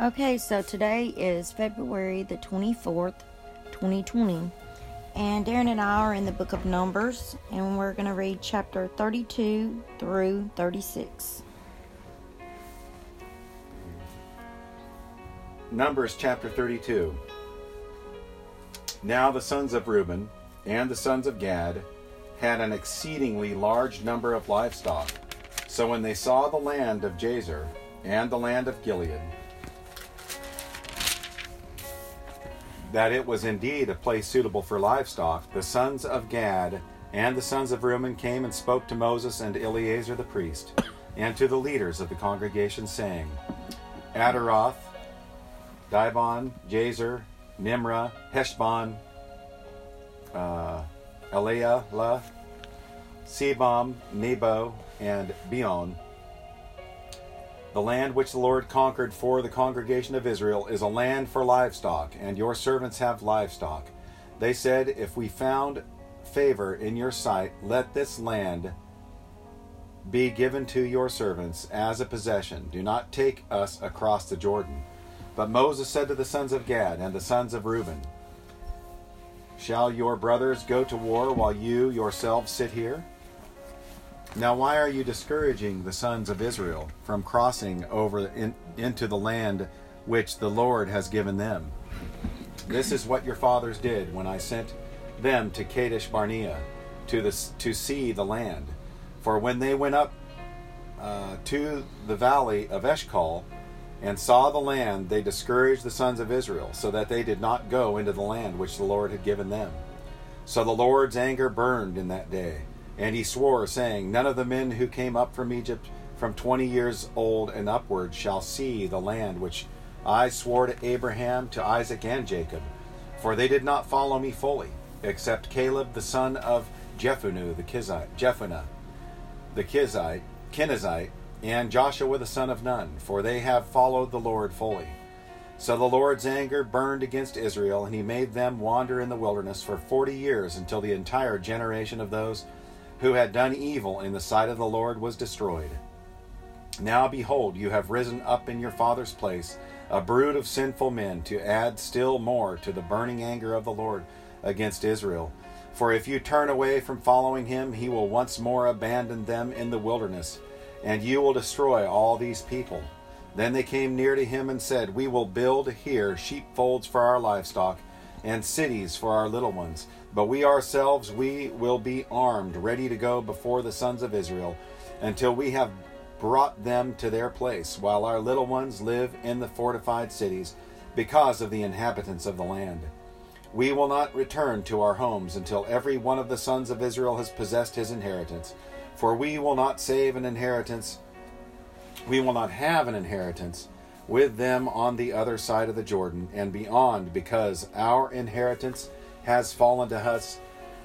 Okay, so today is February the 24th, 2020. And Darren and I are in the book of Numbers, and we're going to read chapter 32 through 36. Numbers chapter 32. Now the sons of Reuben and the sons of Gad had an exceedingly large number of livestock. So when they saw the land of Jazer and the land of Gilead, that it was indeed a place suitable for livestock, the sons of Gad and the sons of Reuben came and spoke to Moses and Eleazar the priest, and to the leaders of the congregation, saying, Ataroth, Dibon, Jazer, Nimrah, Heshbon, uh, Elealeh, Sebam, Nebo, and Beon, the land which the Lord conquered for the congregation of Israel is a land for livestock, and your servants have livestock. They said, If we found favor in your sight, let this land be given to your servants as a possession. Do not take us across the Jordan. But Moses said to the sons of Gad and the sons of Reuben, Shall your brothers go to war while you yourselves sit here? Now, why are you discouraging the sons of Israel from crossing over in, into the land which the Lord has given them? This is what your fathers did when I sent them to Kadesh Barnea to, the, to see the land. For when they went up uh, to the valley of Eshcol and saw the land, they discouraged the sons of Israel, so that they did not go into the land which the Lord had given them. So the Lord's anger burned in that day and he swore, saying, None of the men who came up from Egypt from twenty years old and upward shall see the land which I swore to Abraham, to Isaac, and Jacob, for they did not follow me fully, except Caleb the son of Jephunneh the Kizite, Jephunneh the Kizite, Kenizzite, and Joshua the son of Nun, for they have followed the Lord fully. So the Lord's anger burned against Israel, and he made them wander in the wilderness for forty years until the entire generation of those who had done evil in the sight of the Lord was destroyed. Now behold, you have risen up in your father's place, a brood of sinful men, to add still more to the burning anger of the Lord against Israel. For if you turn away from following him, he will once more abandon them in the wilderness, and you will destroy all these people. Then they came near to him and said, We will build here sheepfolds for our livestock, and cities for our little ones but we ourselves, we will be armed, ready to go before the sons of Israel, until we have brought them to their place, while our little ones live in the fortified cities, because of the inhabitants of the land. We will not return to our homes until every one of the sons of Israel has possessed his inheritance, for we will not save an inheritance, we will not have an inheritance with them on the other side of the Jordan and beyond, because our inheritance has fallen to us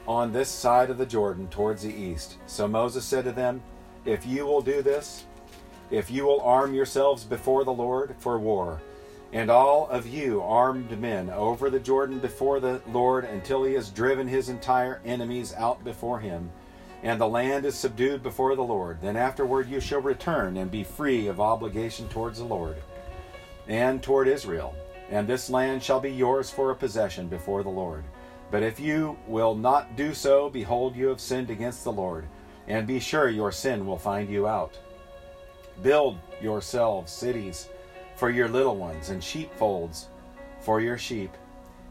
on this side of the Jordan towards the east. So Moses said to them, If you will do this, if you will arm yourselves before the Lord for war, and all of you armed men over the Jordan before the Lord until he has driven his entire enemies out before him, and the land is subdued before the Lord, then afterward you shall return and be free of obligation towards the Lord and toward Israel, and this land shall be yours for a possession before the Lord. But if you will not do so, behold, you have sinned against the Lord, and be sure your sin will find you out. Build yourselves cities for your little ones, and sheepfolds for your sheep,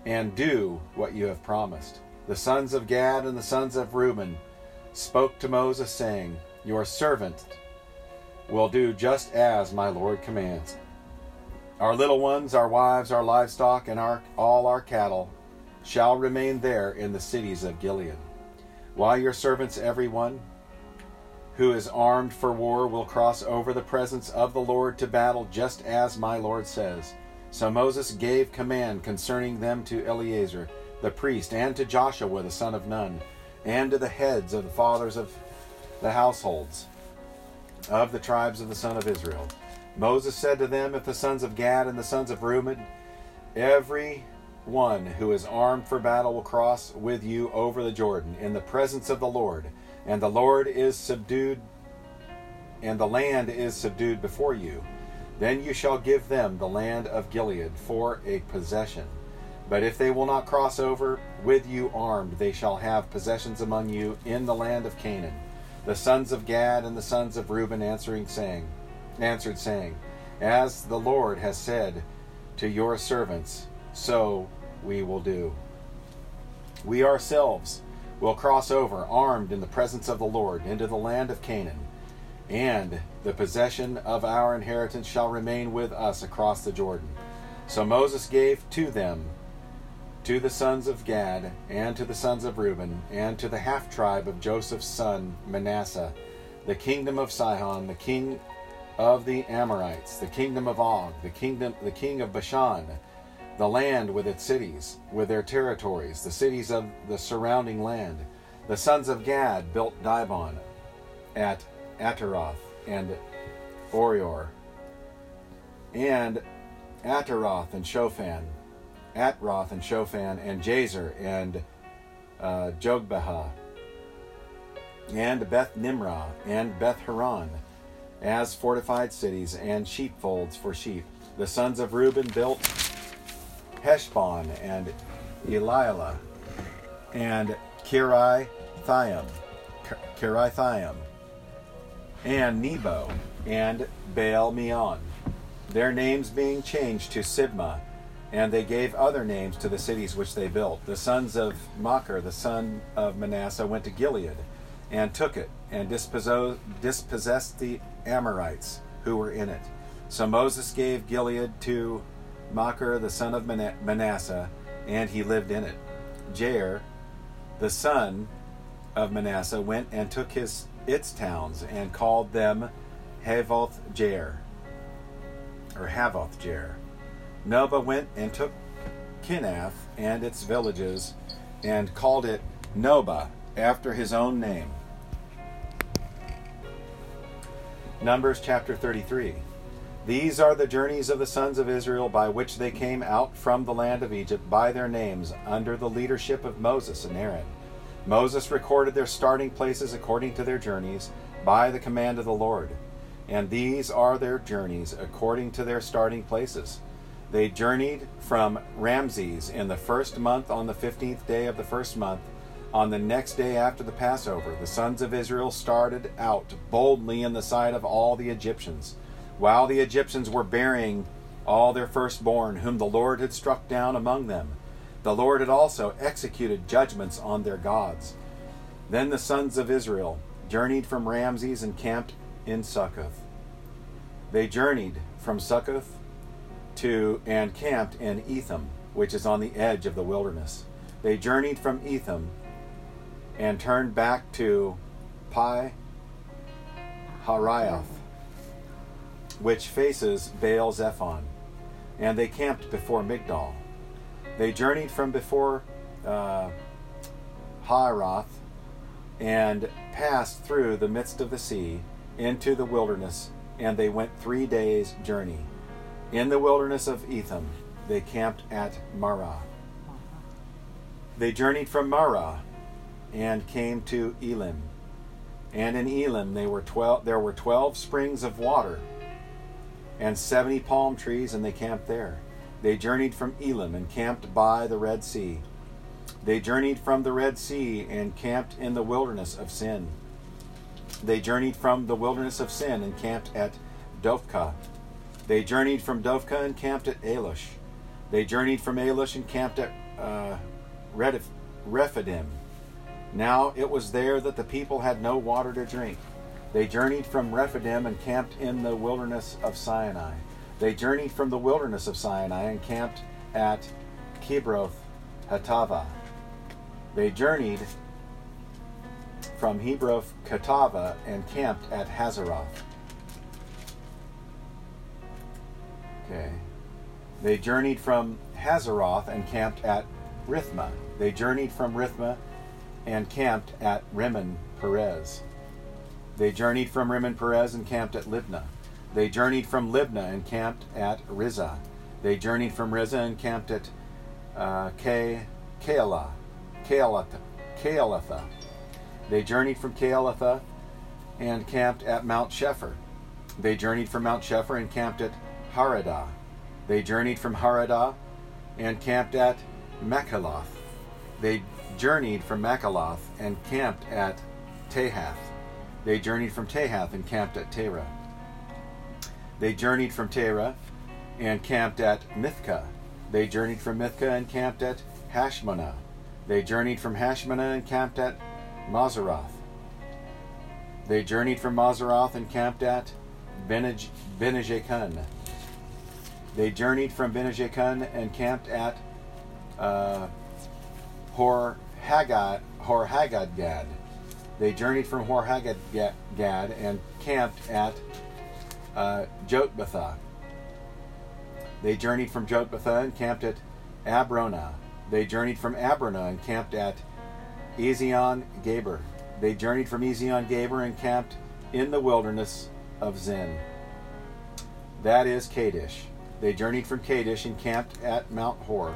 and do what you have promised. The sons of Gad and the sons of Reuben spoke to Moses, saying, Your servant will do just as my Lord commands. Our little ones, our wives, our livestock, and our, all our cattle shall remain there in the cities of Gilead. While your servants, every one who is armed for war, will cross over the presence of the Lord to battle, just as my Lord says. So Moses gave command concerning them to Eleazar the priest, and to Joshua the son of Nun, and to the heads of the fathers of the households of the tribes of the son of Israel. Moses said to them, If the sons of Gad and the sons of Reuben, every one who is armed for battle will cross with you over the Jordan in the presence of the Lord, and the Lord is subdued, and the land is subdued before you. Then you shall give them the land of Gilead for a possession. But if they will not cross over with you armed, they shall have possessions among you in the land of Canaan. The sons of Gad and the sons of Reuben answering saying, answered saying, As the Lord has said to your servants, so we will do. We ourselves will cross over armed in the presence of the Lord into the land of Canaan, and the possession of our inheritance shall remain with us across the Jordan. So Moses gave to them, to the sons of Gad, and to the sons of Reuben, and to the half tribe of Joseph's son Manasseh, the kingdom of Sihon, the king of the Amorites, the kingdom of Og, the kingdom the king of Bashan, the land with its cities, with their territories, the cities of the surrounding land. The sons of Gad built Dibon at Ataroth and Aroer, and Ataroth and Shophan, Atroth and Shophan, and Jazer and uh, and Beth Nimrah and Beth Haran, as fortified cities and sheepfolds for sheep. The sons of Reuben built Heshbon and Elealeh and Kirai Thiam, and Nebo and Baal Meon, their names being changed to Sibmah, and they gave other names to the cities which they built. The sons of Machir, the son of Manasseh, went to Gilead and took it and dispossessed the Amorites who were in it. So Moses gave Gilead to Machir, the son of Manasseh, and he lived in it. Jair, the son of Manasseh, went and took his its towns and called them Havoth Jair, or Havoth Jair. Nobah went and took Kenath and its villages and called it Nobah after his own name. Numbers chapter 33. These are the journeys of the sons of Israel by which they came out from the land of Egypt by their names under the leadership of Moses and Aaron. Moses recorded their starting places according to their journeys by the command of the Lord. And these are their journeys according to their starting places. They journeyed from Ramses in the first month on the fifteenth day of the first month. On the next day after the Passover, the sons of Israel started out boldly in the sight of all the Egyptians while the Egyptians were burying all their firstborn, whom the Lord had struck down among them. The Lord had also executed judgments on their gods. Then the sons of Israel journeyed from Ramses and camped in Succoth. They journeyed from Succoth to and camped in Etham, which is on the edge of the wilderness. They journeyed from Etham and turned back to Pi Hahiroth which faces Baal Zephon, and they camped before Migdol. They journeyed from before uh, Haroth and passed through the midst of the sea into the wilderness, and they went three days' journey. In the wilderness of Etham, they camped at Marah. They journeyed from Marah and came to Elim. And in Elim they were twelve, there were twelve springs of water and seventy palm trees, and they camped there. They journeyed from Elam and camped by the Red Sea. They journeyed from the Red Sea and camped in the wilderness of Sin. They journeyed from the wilderness of Sin and camped at Dophkah. They journeyed from Dophkah and camped at Alush. They journeyed from Alush and camped at uh, Rephidim. Now it was there that the people had no water to drink. They journeyed from Rephidim and camped in the wilderness of Sinai. They journeyed from the wilderness of Sinai and camped at Kibroth Hattaavah. They journeyed from Hebroth Katava and camped at Hazeroth. Okay. They journeyed from Hazeroth and camped at Rithmah. They journeyed from Rithmah and camped at Rimmon Perez. They journeyed from Rimmon Perez and camped at Libnah. They journeyed from Libnah and camped at Rissah. They journeyed from Rissah and camped at uh, Kaalah, Kaalatha. They journeyed from Kaalatha and camped at Mount Shepher. They journeyed from Mount Shepher and camped at Haradah. They journeyed from Haradah and camped at Makheloth. They journeyed from Makheloth and camped at Tahath. They journeyed from Tahath and camped at Terah. They journeyed from Terah and camped at Mithkah. They journeyed from Mithkah and camped at Hashmonah. They journeyed from Hashmonah and camped at Mazaroth. They journeyed from Mazaroth and camped at Benaj- They journeyed from Benijekun and camped at uh, Hor Haggidgad. They journeyed from Hor Haggidgad and camped at uh, Jotbathah. They journeyed from Jotbathah and camped at Abronah. They journeyed from Abronah and camped at Ezion Geber. They journeyed from Ezion Geber and camped in the wilderness of Zin. That is Kadesh. They journeyed from Kadesh and camped at Mount Hor,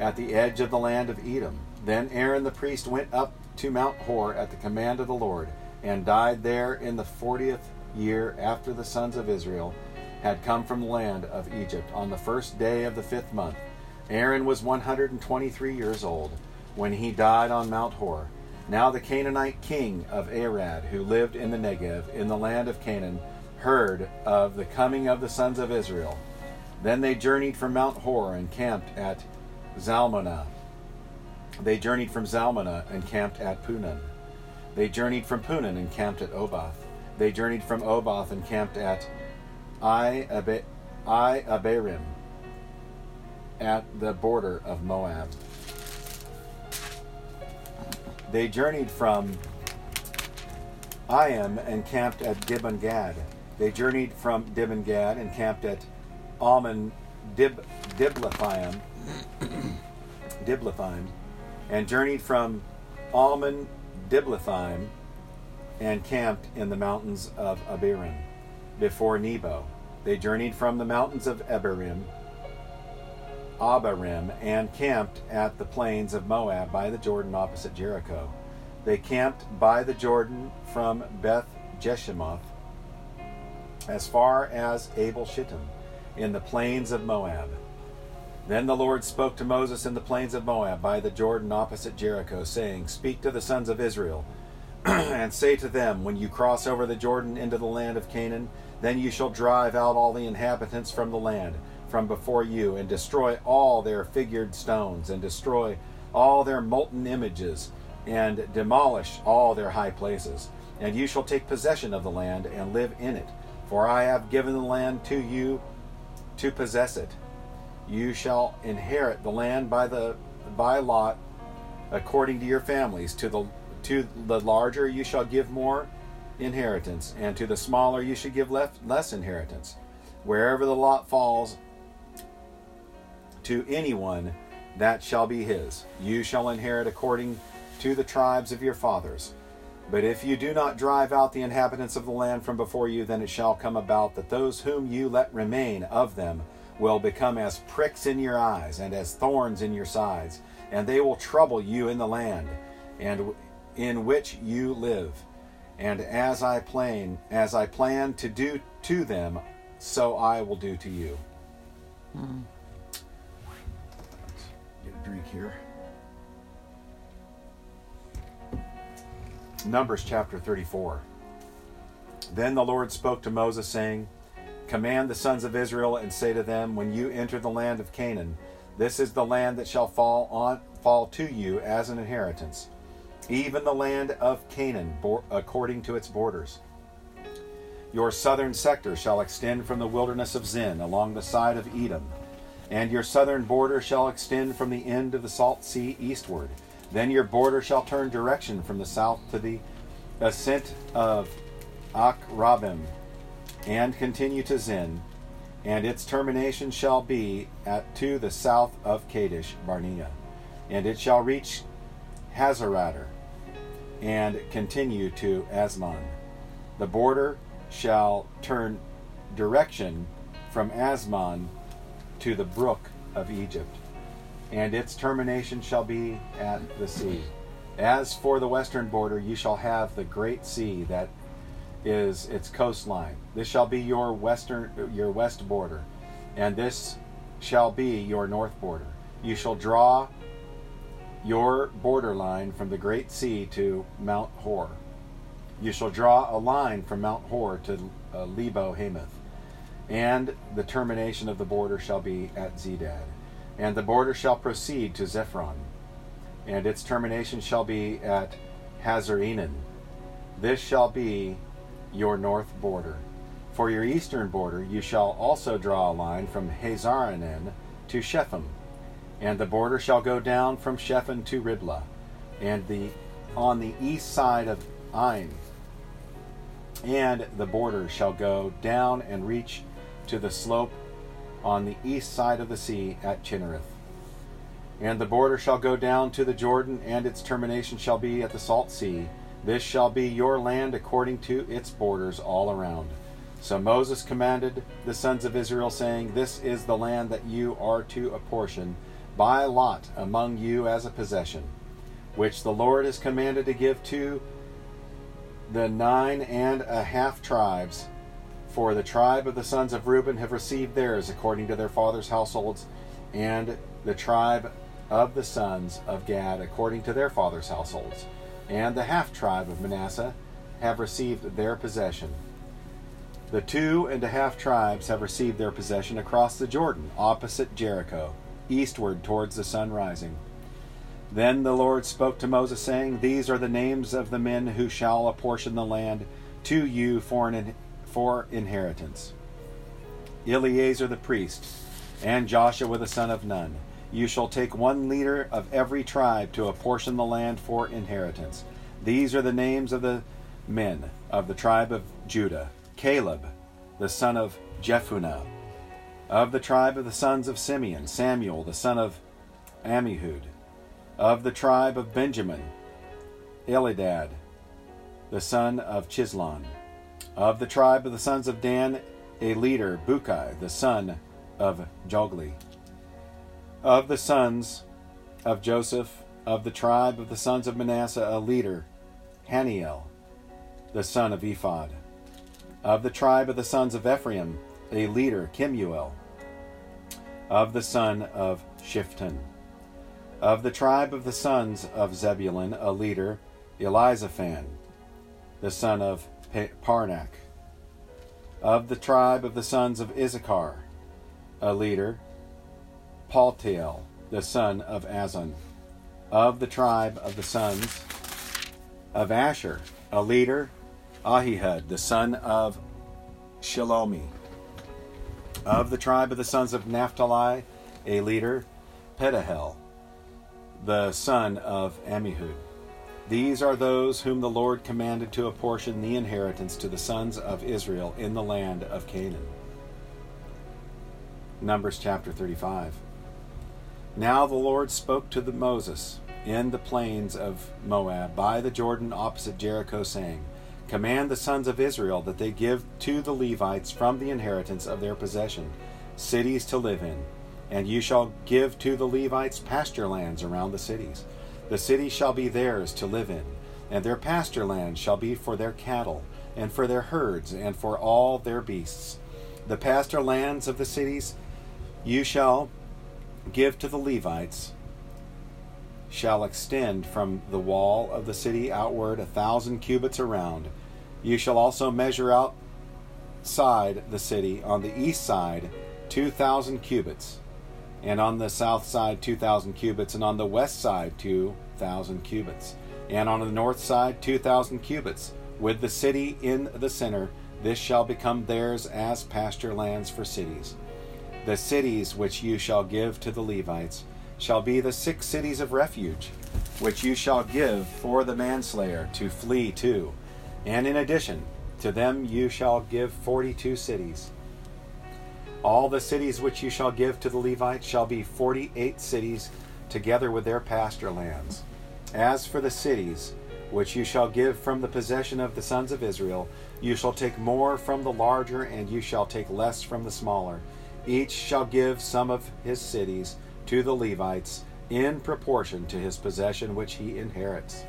at the edge of the land of Edom. Then Aaron the priest went up to Mount Hor at the command of the Lord, and died there in the fortieth year after the sons of Israel had come from the land of Egypt on the first day of the fifth month. Aaron was 123 years old when he died on Mount Hor. Now the Canaanite king of Arad, who lived in the Negev, in the land of Canaan, heard of the coming of the sons of Israel. Then they journeyed from Mount Hor and camped at Zalmonah. They journeyed from Zalmonah and camped at Punon. They journeyed from Punon and camped at Oboth. They journeyed from Oboth and camped at Iye Abarim, at the border of Moab. They journeyed from Iyim and camped at Dibon Gad. They journeyed from Dibon Gad and camped at Almon Dib, Diblathaim, Diblathaim, and journeyed from Almon Diblathaim and camped in the mountains of Abiram before Nebo. They journeyed from the mountains of Abiram, Abarim, and camped at the plains of Moab by the Jordan opposite Jericho. They camped by the Jordan from Beth Jeshimoth as far as Abel Shittim in the plains of Moab. Then the Lord spoke to Moses in the plains of Moab by the Jordan opposite Jericho, saying, Speak to the sons of Israel, and say to them, When you cross over the Jordan into the land of Canaan, then you shall drive out all the inhabitants from the land, from before you, and destroy all their figured stones, and destroy all their molten images, and demolish all their high places. And you shall take possession of the land, and live in it. For I have given the land to you to possess it. You shall inherit the land by the by lot according to your families. To the to the larger you shall give more inheritance, and to the smaller you should give less, less inheritance. Wherever the lot falls to anyone, that shall be his. You shall inherit according to the tribes of your fathers. But if you do not drive out the inhabitants of the land from before you, then it shall come about that those whom you let remain of them will become as pricks in your eyes and as thorns in your sides, and they will trouble you in the land and in which you live. And as I plan, as I plan to do to them, so I will do to you. Hmm. Get a drink here. Numbers chapter 34. Then the Lord spoke to Moses, saying, Command the sons of Israel and say to them, When you enter the land of Canaan, this is the land that shall fall on fall to you as an inheritance, even the land of Canaan, according to its borders. Your southern sector shall extend from the wilderness of Zin along the side of Edom, and your southern border shall extend from the end of the salt sea eastward then your border shall turn direction from the south to the ascent of Akrabim, and continue to Zin, and its termination shall be at to the south of Kadesh Barnea, and it shall reach Hazaraddar, and continue to Azmon. The border shall turn direction from Azmon to the brook of Egypt and its termination shall be at the sea. As for the western border, you shall have the great sea that is its coastline. This shall be your western your west border. and this shall be your north border. You shall draw your borderline from the great sea to Mount Hor. You shall draw a line from Mount Hor to uh, Lebo Hamath, and the termination of the border shall be at Zedad. And the border shall proceed to Ziphron, and its termination shall be at Hazarenan. This shall be your north border. For your eastern border you shall also draw a line from Hazarenan to Shepham, and the border shall go down from Shepham to Riblah, and the on the east side of Ain, and the border shall go down and reach to the slope on the east side of the sea at Chinnereth. And the border shall go down to the Jordan, and its termination shall be at the salt sea. This shall be your land according to its borders all around. So Moses commanded the sons of Israel, saying, This is the land that you are to apportion by lot among you as a possession, which the Lord has commanded to give to the nine and a half tribes. For the tribe of the sons of Reuben have received theirs according to their fathers' households, and the tribe of the sons of Gad according to their fathers' households, and the half tribe of Manasseh have received their possession. The two and a half tribes have received their possession across the Jordan, opposite Jericho, eastward towards the sun rising. Then the Lord spoke to Moses, saying, These are the names of the men who shall apportion the land to you for, an, for inheritance Eleazar the priest, and Joshua the son of Nun. You shall take one leader of every tribe to apportion the land for inheritance. These are the names of the men of the tribe of Judah Caleb, the son of Jephunneh. Of the tribe of the sons of Simeon, Samuel, the son of Ammihud. Of the tribe of Benjamin, Elidad, the son of Chislon. Of the tribe of the sons of Dan, a leader, Bukki, the son of Jogli. Of the sons of Joseph, of the tribe of the sons of Manasseh, a leader, Hanniel, the son of Ephod. Of the tribe of the sons of Ephraim, a leader, Kemuel, of the son of Shiphtan. Of the tribe of the sons of Zebulun, a leader, Elizaphan, the son of Parnach. Of the tribe of the sons of Issachar, a leader, Paltiel, the son of Azan. Of the tribe of the sons of Asher, a leader, Ahihud, the son of Shilomi. Of the tribe of the sons of Naphtali, a leader, Pedahel, the son of Ammihud. These are those whom the Lord commanded to apportion the inheritance to the sons of Israel in the land of Canaan. Numbers chapter 35. Now the Lord spoke to the Moses in the plains of Moab by the Jordan opposite Jericho, saying, Command the sons of Israel that they give to the Levites from the inheritance of their possession cities to live in, and you shall give to the Levites pasture lands around the cities. The cities shall be theirs to live in, and their pasture lands shall be for their cattle, and for their herds, and for all their beasts. The pasture lands of the cities you shall give to the Levites shall extend from the wall of the city outward a thousand cubits around. You shall also measure outside the city on the east side two thousand cubits, and on the south side two thousand cubits, and on the west side two thousand cubits, and on the north side two thousand cubits, with the city in the center. This shall become theirs as pasture lands for cities. The cities which you shall give to the Levites shall be the six cities of refuge, which you shall give for the manslayer to flee to. And in addition, to them you shall give forty two cities. All the cities which you shall give to the Levites shall be forty eight cities, together with their pasture lands. As for the cities which you shall give from the possession of the sons of Israel, you shall take more from the larger, and you shall take less from the smaller. Each shall give some of his cities to the Levites in proportion to his possession which he inherits.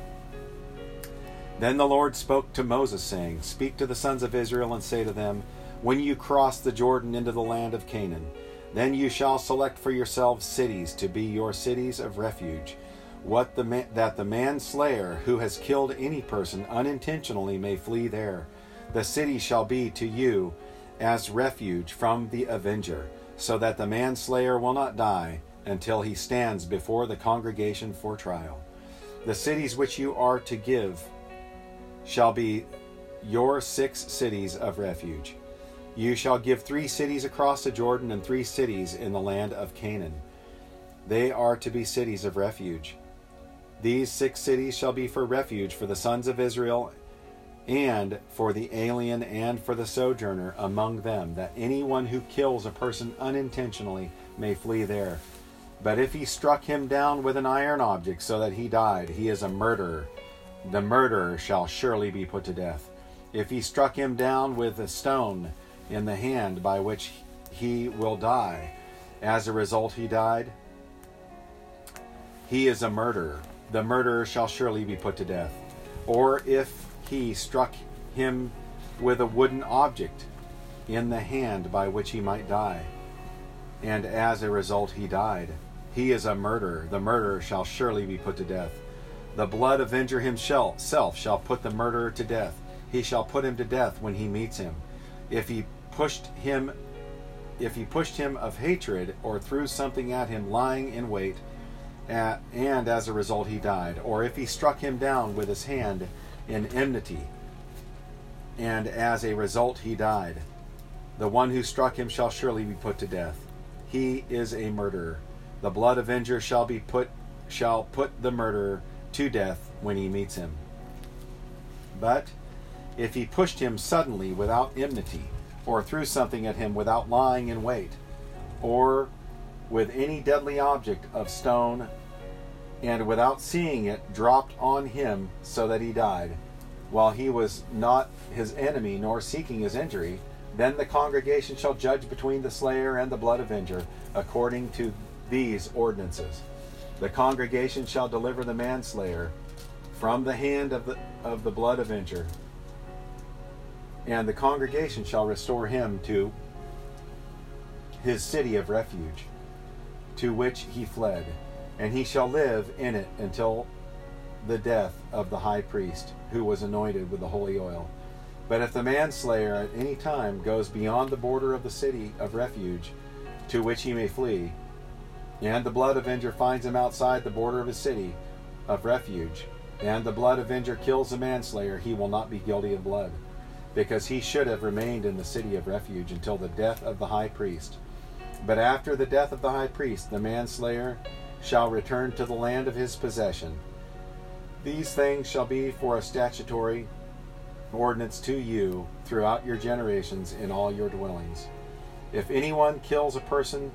Then the Lord spoke to Moses, saying, Speak to the sons of Israel and say to them, When you cross the Jordan into the land of Canaan, Then you shall select for yourselves cities to be your cities of refuge, what the ma- that the manslayer who has killed any person unintentionally may flee there. The city shall be to you as refuge from the avenger, so that the manslayer will not die until he stands before the congregation for trial. The cities which you are to give shall be your six cities of refuge. You shall give three cities across the Jordan and three cities in the land of Canaan. They are to be cities of refuge. These six cities shall be for refuge for the sons of Israel and for the alien and for the sojourner among them, that anyone who kills a person unintentionally may flee there. But if he struck him down with an iron object so that he died, he is a murderer. The murderer shall surely be put to death. If he struck him down with a stone in the hand by which he will die, as a result he died, he is a murderer. The murderer shall surely be put to death. Or if he struck him with a wooden object in the hand by which he might die, and as a result he died, he is a murderer. The murderer shall surely be put to death. The blood avenger himself shall put the murderer to death. He shall put him to death when he meets him. If he pushed him if he pushed him of hatred or threw something at him lying in wait, at, and as a result he died, or if he struck him down with his hand in enmity, and as a result he died, the one who struck him shall surely be put to death. He is a murderer. The blood avenger shall be put shall put the murderer to death when he meets him. But if he pushed him suddenly without enmity, or threw something at him without lying in wait, or with any deadly object of stone, and without seeing it dropped on him so that he died, while he was not his enemy nor seeking his injury, then the congregation shall judge between the slayer and the blood avenger according to these ordinances. The congregation shall deliver the manslayer from the hand of the, of the blood avenger, and the congregation shall restore him to his city of refuge, to which he fled, and he shall live in it until the death of the high priest, who was anointed with the holy oil. But if the manslayer at any time goes beyond the border of the city of refuge, to which he may flee, and the blood avenger finds him outside the border of his city of refuge, and the blood avenger kills the manslayer, he will not be guilty of blood, because he should have remained in the city of refuge until the death of the high priest. But after the death of the high priest, the manslayer shall return to the land of his possession. These things shall be for a statutory ordinance to you throughout your generations in all your dwellings. If anyone kills a person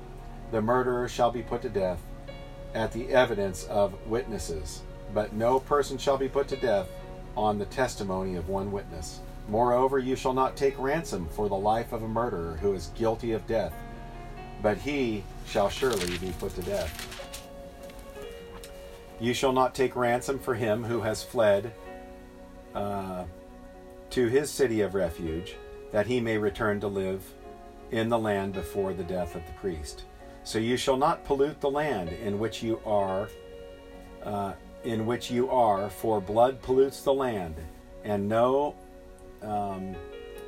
the murderer shall be put to death at the evidence of witnesses, but no person shall be put to death on the testimony of one witness. Moreover, you shall not take ransom for the life of a murderer who is guilty of death, but he shall surely be put to death. You shall not take ransom for him who has fled uh, to his city of refuge, that he may return to live in the land before the death of the priest. So you shall not pollute the land in which you are, uh, in which you are, for blood pollutes the land, and no um,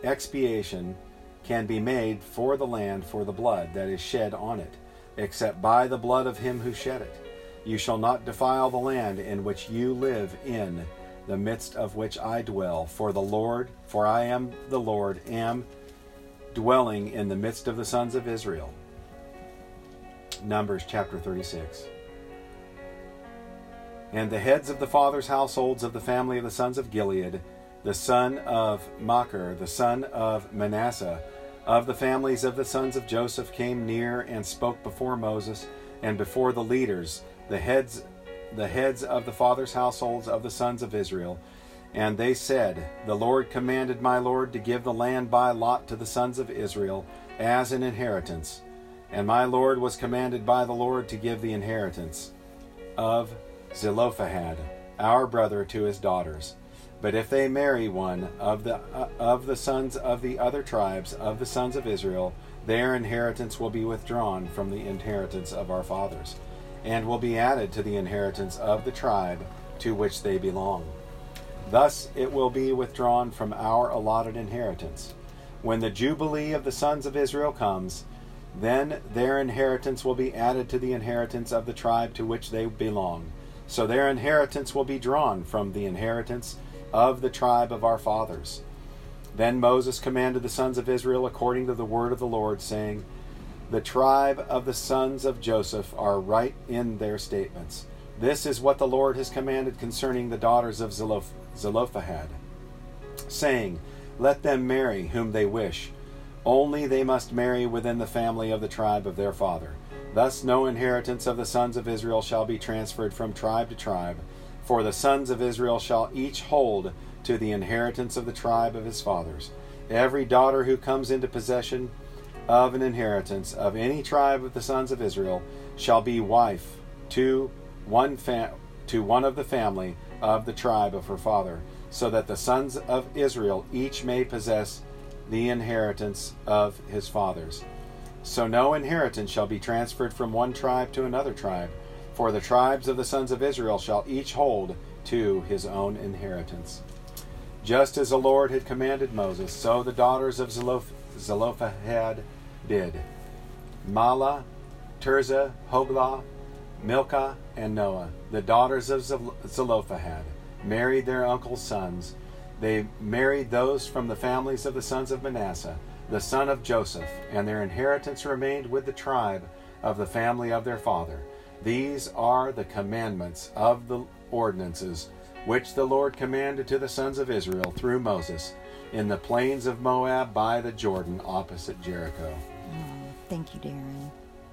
expiation can be made for the land for the blood that is shed on it, except by the blood of him who shed it. You shall not defile the land in which you live in the midst of which I dwell, for the Lord, for I am the Lord, am dwelling in the midst of the sons of Israel. Numbers chapter 36. And the heads of the fathers' households of the family of the sons of Gilead, the son of Machir, the son of Manasseh, of the families of the sons of Joseph, came near and spoke before Moses and before the leaders, the heads, the heads of the fathers' households of the sons of Israel. And they said, The Lord commanded my Lord to give the land by lot to the sons of Israel as an inheritance. And my Lord was commanded by the Lord to give the inheritance of Zelophehad, our brother, to his daughters. But if they marry one of the uh, of the sons of the other tribes of the sons of Israel, their inheritance will be withdrawn from the inheritance of our fathers, and will be added to the inheritance of the tribe to which they belong. Thus it will be withdrawn from our allotted inheritance. When the Jubilee of the sons of Israel comes, then their inheritance will be added to the inheritance of the tribe to which they belong. So their inheritance will be drawn from the inheritance of the tribe of our fathers. Then Moses commanded the sons of Israel according to the word of the Lord, saying, The tribe of the sons of Joseph are right in their statements. This is what the Lord has commanded concerning the daughters of Zelophehad, saying, Let them marry whom they wish. Only they must marry within the family of the tribe of their father. Thus no inheritance of the sons of Israel shall be transferred from tribe to tribe, for the sons of Israel shall each hold to the inheritance of the tribe of his fathers. Every daughter who comes into possession of an inheritance of any tribe of the sons of Israel shall be wife to one to one of the family of the tribe of her father, so that the sons of Israel each may possess the inheritance of his fathers. So no inheritance shall be transferred from one tribe to another tribe, for the tribes of the sons of Israel shall each hold to his own inheritance. Just as the Lord had commanded Moses, so the daughters of Zelophehad did. Mahlah, Tirzah, Hoglah, Milcah, and Noah, the daughters of Zelophehad, married their uncle's sons. They married those from the families of the sons of Manasseh, the son of Joseph, and their inheritance remained with the tribe of the family of their father. These are the commandments of the ordinances which the Lord commanded to the sons of Israel through Moses in the plains of Moab by the Jordan opposite Jericho. Thank you, Darren.